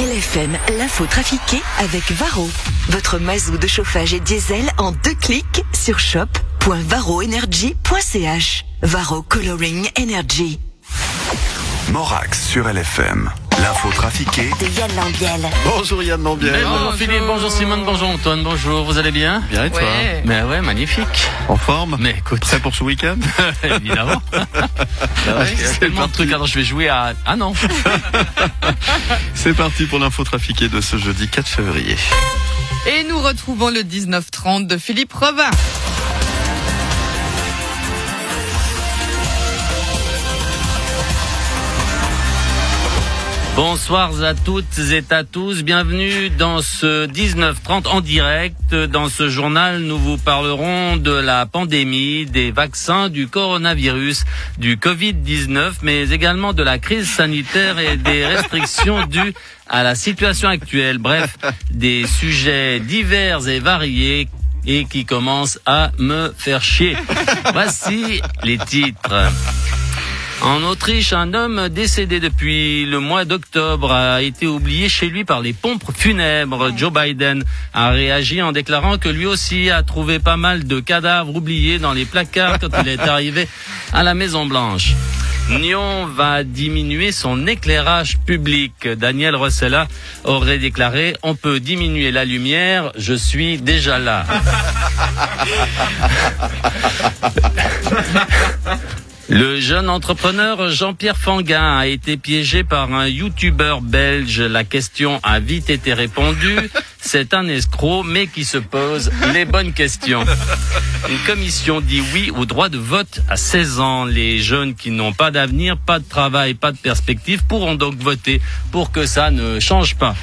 LFM, l'info trafiquée avec Varro. Votre mazou de chauffage et diesel en deux clics sur shop.varroenergy.ch. Varro Coloring Energy. Morax sur LFM. L'info trafiquée De Yann Lambiel. Bonjour Yann Lambiel. bonjour Philippe, bonjour Simone, bonjour Antoine, bonjour, vous allez bien? Bien et toi? Ouais. Mais ouais, magnifique. En forme? Mais écoute, Prêt pour ce week-end? Évidemment. Il y a tellement de trucs, alors je vais jouer à... Ah non C'est parti pour l'info trafiquée de ce jeudi 4 février. Et nous retrouvons le 19-30 de Philippe Revin. Bonsoir à toutes et à tous, bienvenue dans ce 19-30 en direct. Dans ce journal, nous vous parlerons de la pandémie, des vaccins, du coronavirus, du Covid-19, mais également de la crise sanitaire et des restrictions dues à la situation actuelle. Bref, des sujets divers et variés et qui commencent à me faire chier. Voici les titres. En Autriche, un homme décédé depuis le mois d'octobre a été oublié chez lui par les pompes funèbres. Joe Biden a réagi en déclarant que lui aussi a trouvé pas mal de cadavres oubliés dans les placards quand il est arrivé à la Maison Blanche. Nyon va diminuer son éclairage public. Daniel Rossella aurait déclaré On peut diminuer la lumière, je suis déjà là. Le jeune entrepreneur Jean-Pierre Fanguin a été piégé par un youtubeur belge. La question a vite été répondue. C'est un escroc, mais qui se pose les bonnes questions. Une commission dit oui au droit de vote à 16 ans. Les jeunes qui n'ont pas d'avenir, pas de travail, pas de perspective pourront donc voter pour que ça ne change pas.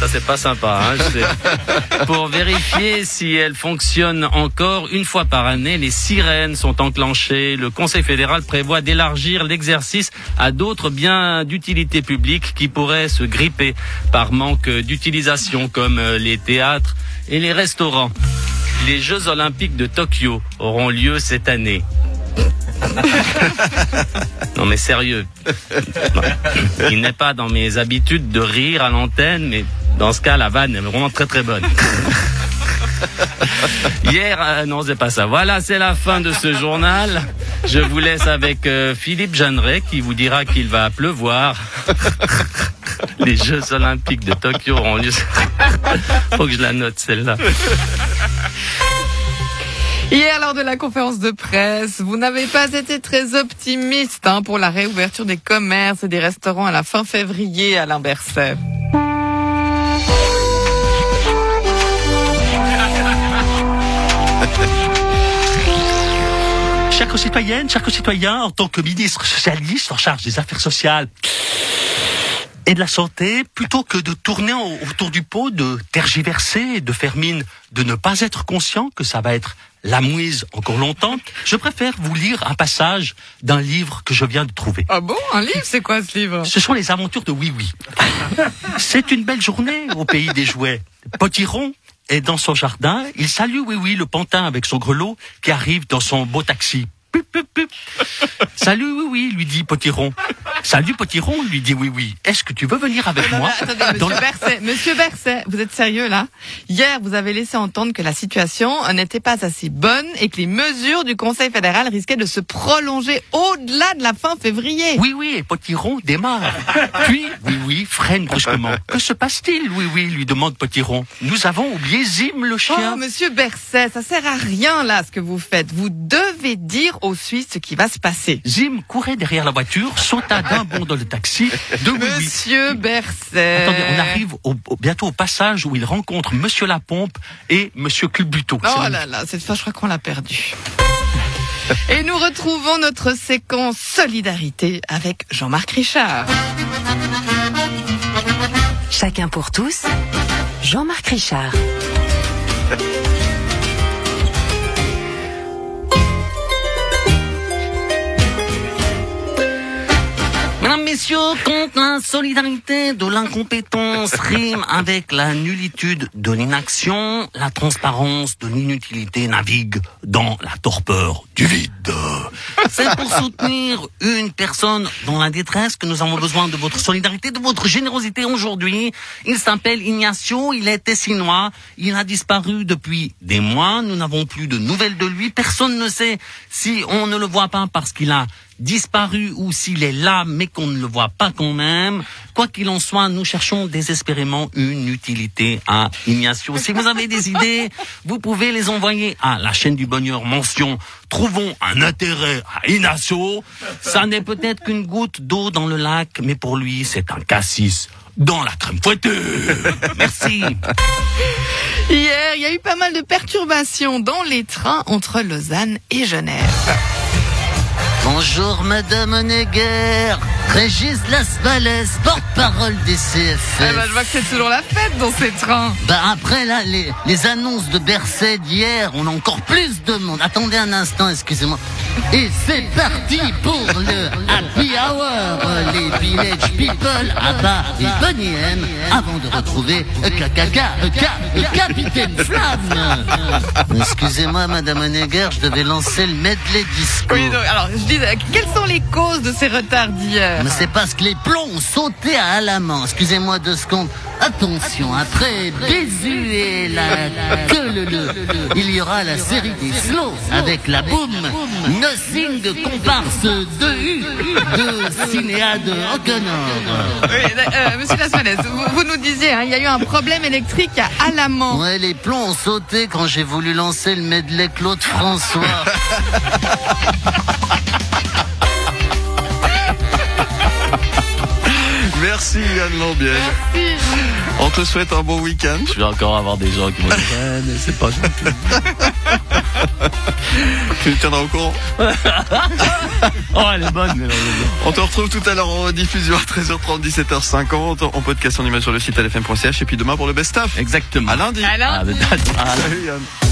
Ça, c'est pas sympa. Hein, je sais. Pour vérifier si elle fonctionne encore, une fois par année, les sirènes sont enclenchées. Le Conseil fédéral prévoit d'élargir l'exercice à d'autres biens d'utilité publique qui pourraient se gripper par manque d'utilisation, comme euh, les théâtres et les restaurants. Les Jeux olympiques de Tokyo auront lieu cette année. Non mais sérieux, il n'est pas dans mes habitudes de rire à l'antenne, mais dans ce cas, la vanne est vraiment très très bonne. Hier, euh, non, c'est pas ça. Voilà, c'est la fin de ce journal. Je vous laisse avec euh, Philippe Jeanneret qui vous dira qu'il va pleuvoir. Les Jeux Olympiques de Tokyo auront lieu. Faut que je la note celle-là. Hier, lors de la conférence de presse, vous n'avez pas été très optimiste hein, pour la réouverture des commerces et des restaurants à la fin février à Limberset. Chers citoyennes, chers citoyens, en tant que ministre socialiste en charge des affaires sociales et de la santé, plutôt que de tourner autour du pot, de tergiverser de faire mine de ne pas être conscient que ça va être la mouise encore longtemps, je préfère vous lire un passage d'un livre que je viens de trouver. Ah bon Un livre C'est quoi ce livre? Ce sont les aventures de Oui Oui. C'est une belle journée au pays des jouets. Potiron est dans son jardin. Il salue Oui Oui, le pantin avec son grelot qui arrive dans son beau taxi. Pup, pup, pup. Salut Oui Oui, lui dit Potiron. Salut Potiron, lui dit Oui Oui. Est-ce que tu veux venir avec Non, moi attendez, dans monsieur le- Berset, monsieur Berset, vous êtes sérieux là Hier, vous avez laissé entendre que la situation n'était pas assez bonne et que les mesures du Conseil fédéral risquaient de se prolonger au-delà de la fin février. Oui, oui, et Potiron démarre. Puis, oui, oui, freine brusquement. Que se passe-t-il, oui, oui, lui demande Potiron. Nous avons oublié Zim, le chien. Oh, monsieur Berset, ça sert à rien là ce que vous faites. Vous devez dire aux Suisses ce qui va se passer. Zim courait derrière la voiture, sauta d'un bond dans le taxi de Oui Oui. Monsieur Berset. Attendez, on arrive au- au- bientôt au passage où il rencontre Monsieur Lapompe et Monsieur Culbuto. Oh là là, cette fois je crois qu'on l'a perdu. Et nous retrouvons notre séquence solidarité avec Jean-Marc Richard. Chacun pour tous. Jean-Marc Richard. messieurs, quand la solidarité de l'incompétence rime avec la nullitude de l'inaction, la transparence de l'inutilité navigue dans la torpeur du vide. C'est pour soutenir une personne dans la détresse que nous avons besoin de votre solidarité, de votre générosité aujourd'hui. Il s'appelle Ignacio, il est tessinois, il a disparu depuis des mois, nous n'avons plus de nouvelles de lui, personne ne sait si on ne le voit pas parce qu'il a disparu ou s'il est là mais qu'on ne le voit pas quand même. Quoi qu'il en soit, nous cherchons désespérément une utilité à Ignacio. Si vous avez des idées, vous pouvez les envoyer à la chaîne du bonheur mention Trouvons un intérêt à Ignacio. Ça n'est peut-être qu'une goutte d'eau dans le lac, mais pour lui, c'est un cassis dans la crème fouettée. Merci. Hier, il y a eu pas mal de perturbations dans les trains entre Lausanne et Genève. Bonjour Madame Neger, Régis Lasvalès, porte-parole des CFF. Eh ben, je vois que c'est toujours la fête dans ces trains. Bah après là, les, les annonces de Berset d'hier, on a encore plus de monde. Attendez un instant, excusez-moi. Et c'est parti pour le Happy Hour, les Village People à bas et Bonnie M, avant de retrouver KKK, Capitaine Flamme. Excusez-moi Madame Neger, je devais lancer le medley disco. Oui, donc, alors, je dis, quelles sont les causes de ces retards d'hier? Mais c'est parce que les plombs ont sauté à Alamant. Excusez-moi deux secondes. Attention, après Bézu et la queue le le, il y aura la série des slows avec la boum, Nothing de comparse de U, de Cinéa de O'Connor. Oui, euh, Monsieur Lasvalès, vous, vous nous disiez, hein, il y a eu un problème électrique à Alamant. Ouais, les plombs ont sauté quand j'ai voulu lancer le medley Claude François. Merci Yann Lambiel. On te souhaite un bon week-end. Je vais encore avoir des gens qui vont dire, Ouais, mais c'est pas gentil. Tu me tiendras au courant. Oh, elle est bonne, mais On te retrouve tout à l'heure en rediffusion à 13h30, 17h50. En podcast en image sur le site lfm.ch et puis demain pour le best-of. Exactement. À lundi. Ah, Salut Yann.